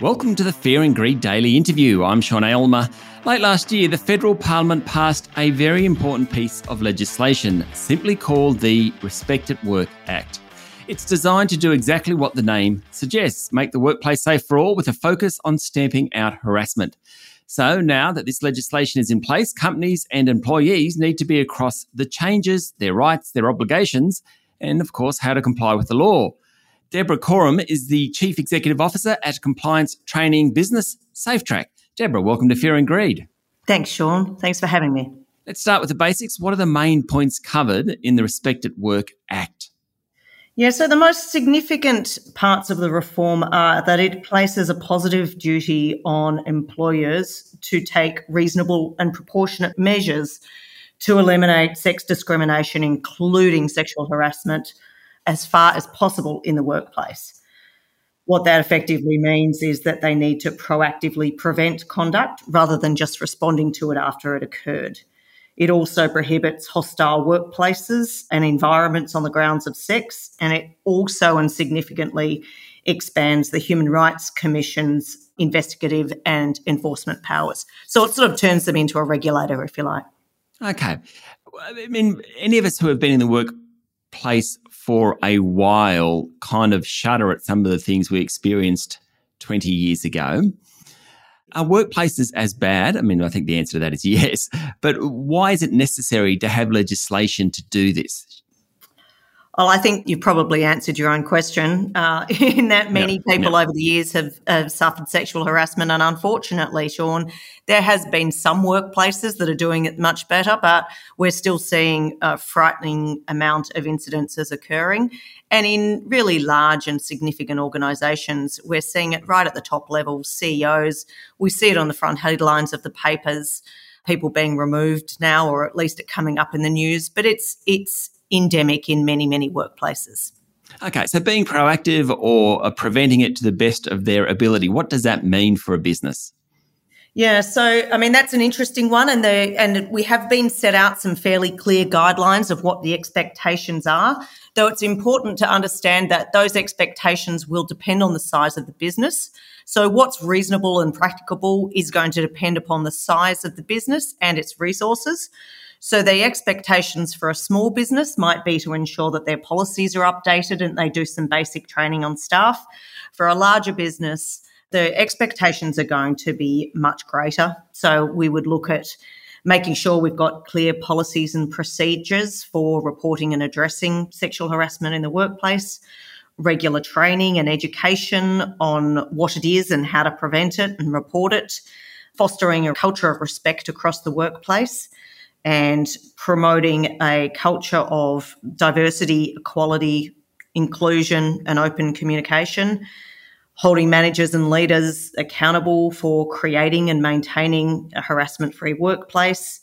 Welcome to the Fear and Greed Daily Interview. I'm Sean Aylmer. Late last year, the federal parliament passed a very important piece of legislation, simply called the Respect at Work Act. It's designed to do exactly what the name suggests make the workplace safe for all with a focus on stamping out harassment. So now that this legislation is in place, companies and employees need to be across the changes, their rights, their obligations, and of course, how to comply with the law. Deborah Coram is the Chief Executive Officer at compliance training business Safetrac. Deborah, welcome to Fear and Greed. Thanks, Sean. Thanks for having me. Let's start with the basics. What are the main points covered in the Respect at Work Act? Yeah, so the most significant parts of the reform are that it places a positive duty on employers to take reasonable and proportionate measures to eliminate sex discrimination, including sexual harassment, as far as possible in the workplace. What that effectively means is that they need to proactively prevent conduct rather than just responding to it after it occurred. It also prohibits hostile workplaces and environments on the grounds of sex, and it also and significantly expands the Human Rights Commission's investigative and enforcement powers. So it sort of turns them into a regulator, if you like. Okay. I mean, any of us who have been in the workplace for a while kind of shudder at some of the things we experienced 20 years ago. Are workplaces as bad? I mean, I think the answer to that is yes. But why is it necessary to have legislation to do this? Well, I think you've probably answered your own question uh, in that many yep, people yep. over the years have, have, suffered sexual harassment. And unfortunately, Sean, there has been some workplaces that are doing it much better, but we're still seeing a frightening amount of incidences occurring. And in really large and significant organisations, we're seeing it right at the top level, CEOs. We see it on the front headlines of the papers, people being removed now, or at least it coming up in the news. But it's it's endemic in many, many workplaces. Okay, so being proactive or uh, preventing it to the best of their ability, what does that mean for a business? Yeah, so I mean that's an interesting one, and the and we have been set out some fairly clear guidelines of what the expectations are. Though it's important to understand that those expectations will depend on the size of the business. So what's reasonable and practicable is going to depend upon the size of the business and its resources. So the expectations for a small business might be to ensure that their policies are updated and they do some basic training on staff. For a larger business, the expectations are going to be much greater. So we would look at making sure we've got clear policies and procedures for reporting and addressing sexual harassment in the workplace, regular training and education on what it is and how to prevent it and report it, fostering a culture of respect across the workplace and promoting a culture of diversity, equality, inclusion, and open communication, holding managers and leaders accountable for creating and maintaining a harassment free workplace.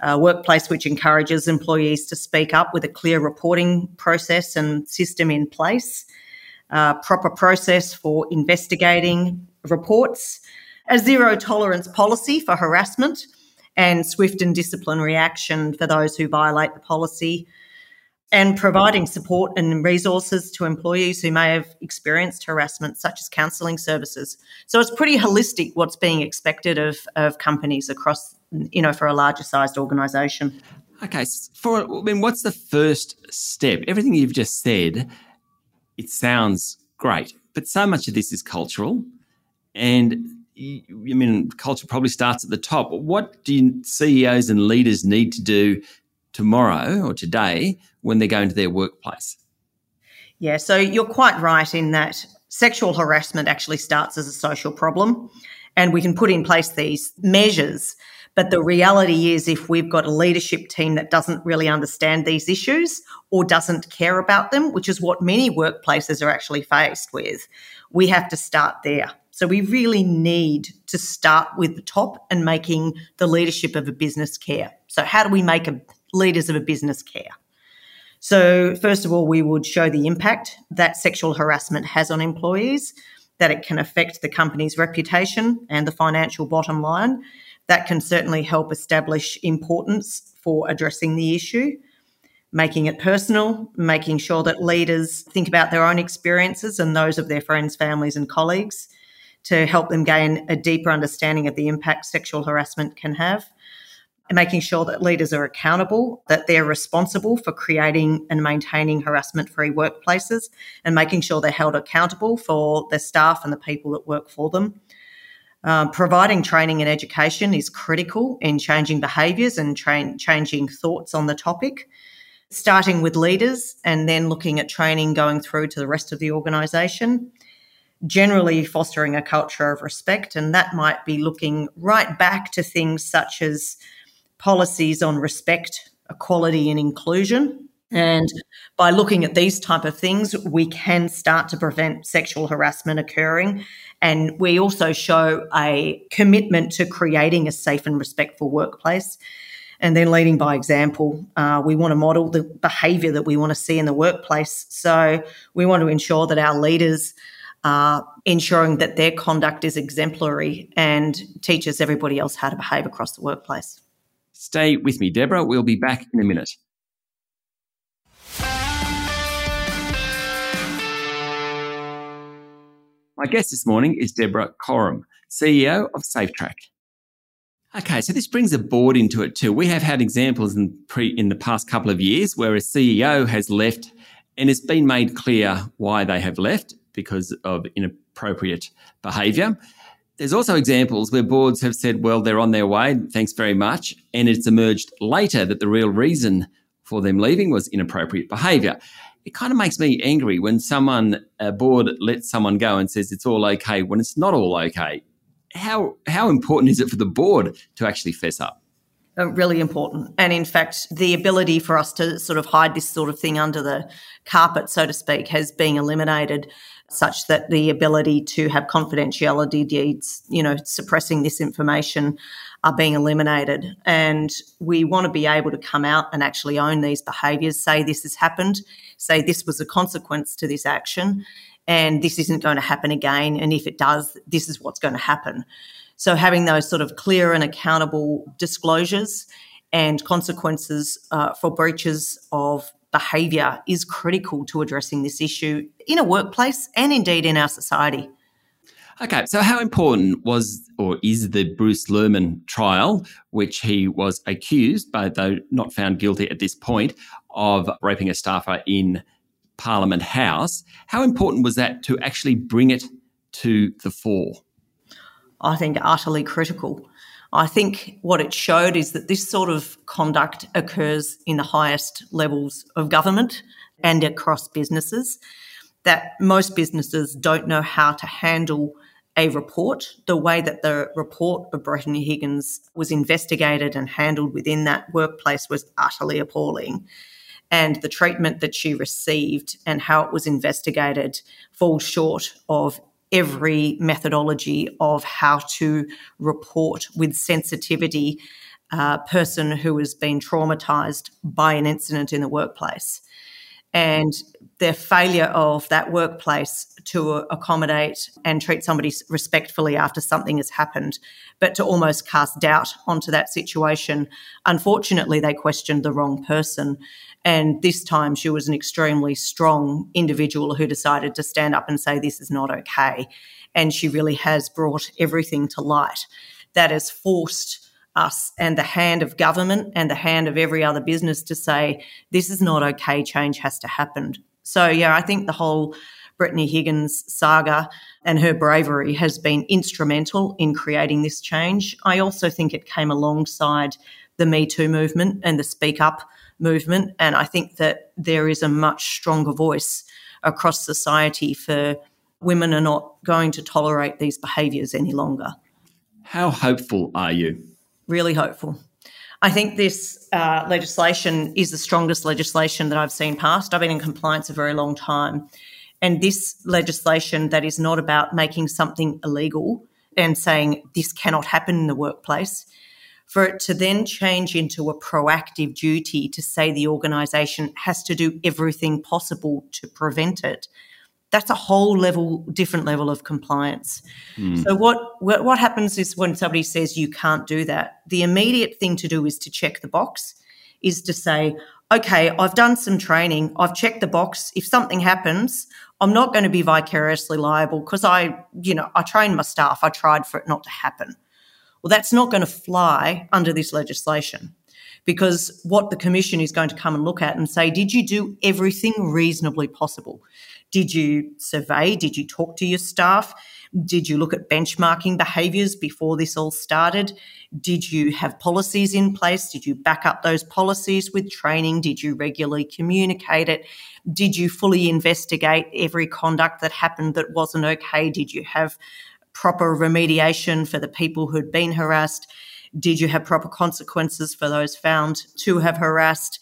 A workplace which encourages employees to speak up with a clear reporting process and system in place, a proper process for investigating reports, a zero tolerance policy for harassment, and swift and disciplinary action for those who violate the policy, and providing support and resources to employees who may have experienced harassment, such as counselling services. So it's pretty holistic what's being expected of, of companies across, you know, for a larger sized organisation. Okay, for I mean, what's the first step? Everything you've just said, it sounds great, but so much of this is cultural, and I mean, culture probably starts at the top. What do CEOs and leaders need to do tomorrow or today when they go into their workplace? Yeah, so you're quite right in that sexual harassment actually starts as a social problem, and we can put in place these measures. But the reality is, if we've got a leadership team that doesn't really understand these issues or doesn't care about them, which is what many workplaces are actually faced with, we have to start there. So we really need to start with the top and making the leadership of a business care. So how do we make a, leaders of a business care? So first of all, we would show the impact that sexual harassment has on employees, that it can affect the company's reputation and the financial bottom line. That can certainly help establish importance for addressing the issue making it personal, making sure that leaders think about their own experiences and those of their friends, families, and colleagues, to help them gain a deeper understanding of the impact sexual harassment can have. And making sure that leaders are accountable, that they're responsible for creating and maintaining harassment free workplaces, and making sure they're held accountable for their staff and the people that work for them. Uh, providing training and education is critical in changing behaviours and tra- changing thoughts on the topic starting with leaders and then looking at training going through to the rest of the organisation. Generally, fostering a culture of respect, and that might be looking right back to things such as policies on respect, equality, and inclusion. And by looking at these type of things, we can start to prevent sexual harassment occurring. And we also show a commitment to creating a safe and respectful workplace and then leading by example. Uh, we want to model the behaviour that we want to see in the workplace. So we want to ensure that our leaders are ensuring that their conduct is exemplary and teaches everybody else how to behave across the workplace. Stay with me, Deborah. We'll be back in a minute. My guest this morning is Deborah Coram, CEO of Safetrac. Okay, so this brings a board into it too. We have had examples in pre in the past couple of years where a CEO has left and it's been made clear why they have left because of inappropriate behaviour. There's also examples where boards have said, well, they're on their way, thanks very much. And it's emerged later that the real reason for them leaving was inappropriate behaviour. It kind of makes me angry when someone, a board lets someone go and says it's all okay when it's not all okay how how important is it for the board to actually fess up? Uh, really important. And in fact, the ability for us to sort of hide this sort of thing under the carpet, so to speak, has been eliminated such that the ability to have confidentiality deeds, you know, suppressing this information are being eliminated. And we want to be able to come out and actually own these behaviours, say this has happened, say this was a consequence to this action, and this isn't going to happen again. And if it does, this is what's going to happen. So having those sort of clear and accountable disclosures and consequences uh, for breaches of behaviour is critical to addressing this issue in a workplace and indeed in our society. Okay, so how important was or is the Bruce Lehrmann trial, which he was accused, but though not found guilty at this point, of raping a staffer in Parliament House. How important was that to actually bring it to the fore? I think utterly critical. I think what it showed is that this sort of conduct occurs in the highest levels of government and across businesses, that most businesses don't know how to handle a report. The way that the report of Brittany Higgins was investigated and handled within that workplace was utterly appalling and the treatment that she received and how it was investigated falls short of Mm. every methodology of how to report with sensitivity a person who has been traumatized by an incident in the workplace. And the failure of that workplace to accommodate and treat somebody respectfully after something has happened, but to almost cast doubt onto that situation. Unfortunately, they questioned the wrong person. And this time she was an extremely strong individual who decided to stand up and say, This is not okay. And she really has brought everything to light that has forced us and the hand of government and the hand of every other business to say, This is not okay. Change has to happen. So, yeah, I think the whole Brittany Higgins saga and her bravery has been instrumental in creating this change. I also think it came alongside the Me Too movement and the Speak Up movement. And I think that there is a much stronger voice across society for women are not going to tolerate these behaviours any longer. How hopeful are you? Really hopeful. I think this uh, legislation is the strongest legislation that I've seen passed. I've been in compliance a very long time. And this legislation that is not about making something illegal and saying this cannot happen in the workplace for it to then change into a proactive duty to say the organisation has to do everything possible to prevent it. That's a whole level, different level of compliance. Mm. So what what happens is when somebody says you can't do that, the immediate thing to do is to check the box, is to say okay, I've done some training, I've checked the box. If something happens, I'm not going to be vicariously liable because I, you know, I trained my staff, I tried for it not to happen. Well, that's not going to fly under this legislation because what the Commission is going to come and look at and say, did you do everything reasonably possible? Did you survey? Did you talk to your staff? Did you look at benchmarking behaviours before this all started? Did you have policies in place? Did you back up those policies with training? Did you regularly communicate it? Did you fully investigate every conduct that happened that wasn't okay? Did you have proper remediation for the people who'd been harassed? Did you have proper consequences for those found to have harassed?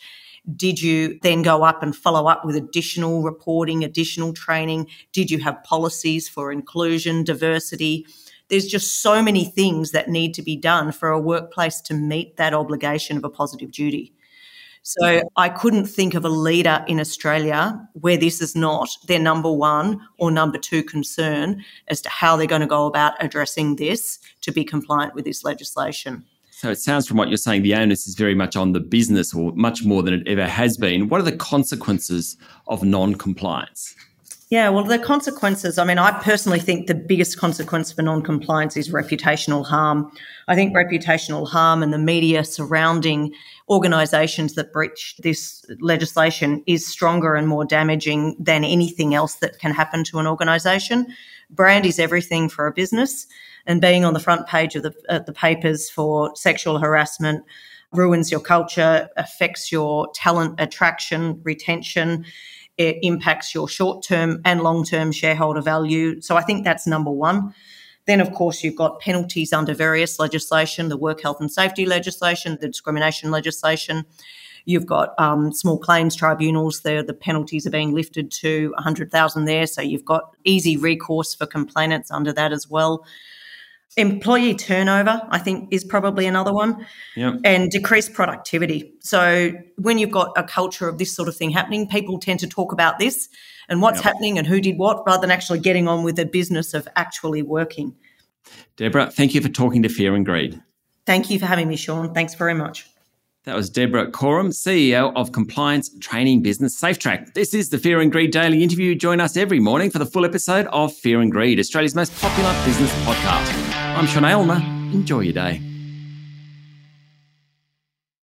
Did you then go up and follow up with additional reporting, additional training? Did you have policies for inclusion, diversity? There's just so many things that need to be done for a workplace to meet that obligation of a positive duty. So I couldn't think of a leader in Australia where this is not their number one or number two concern as to how they're going to go about addressing this to be compliant with this legislation. So it sounds from what you're saying, the onus is very much on the business or much more than it ever has been. What are the consequences of non compliance? Yeah, well, the consequences, I mean, I personally think the biggest consequence for non compliance is reputational harm. I think reputational harm and the media surrounding organisations that breach this legislation is stronger and more damaging than anything else that can happen to an organisation. Brand is everything for a business and being on the front page of the, uh, the papers for sexual harassment ruins your culture, affects your talent attraction, retention. It impacts your short term and long term shareholder value. So I think that's number one. Then, of course, you've got penalties under various legislation, the work health and safety legislation, the discrimination legislation. You've got um, small claims tribunals. There, the penalties are being lifted to 100,000 there. So you've got easy recourse for complainants under that as well. Employee turnover, I think, is probably another one, yep. and decreased productivity. So, when you've got a culture of this sort of thing happening, people tend to talk about this and what's yep. happening and who did what rather than actually getting on with the business of actually working. Deborah, thank you for talking to Fear and Greed. Thank you for having me, Sean. Thanks very much. That was Deborah Coram, CEO of compliance training business Safetrac. This is the Fear and Greed Daily Interview. Join us every morning for the full episode of Fear and Greed, Australia's most popular business podcast. I'm Sean Aylmer. Enjoy your day.